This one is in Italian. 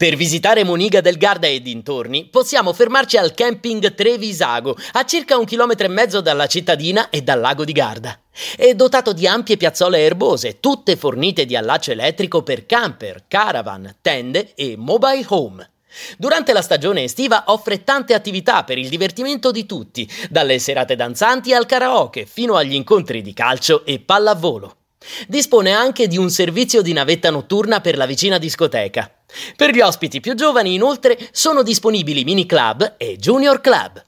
Per visitare Moniga del Garda e dintorni possiamo fermarci al camping Trevisago, a circa un chilometro e mezzo dalla cittadina e dal lago di Garda. È dotato di ampie piazzole erbose, tutte fornite di allaccio elettrico per camper, caravan, tende e mobile home. Durante la stagione estiva offre tante attività per il divertimento di tutti, dalle serate danzanti al karaoke fino agli incontri di calcio e pallavolo. Dispone anche di un servizio di navetta notturna per la vicina discoteca. Per gli ospiti più giovani, inoltre, sono disponibili mini club e junior club.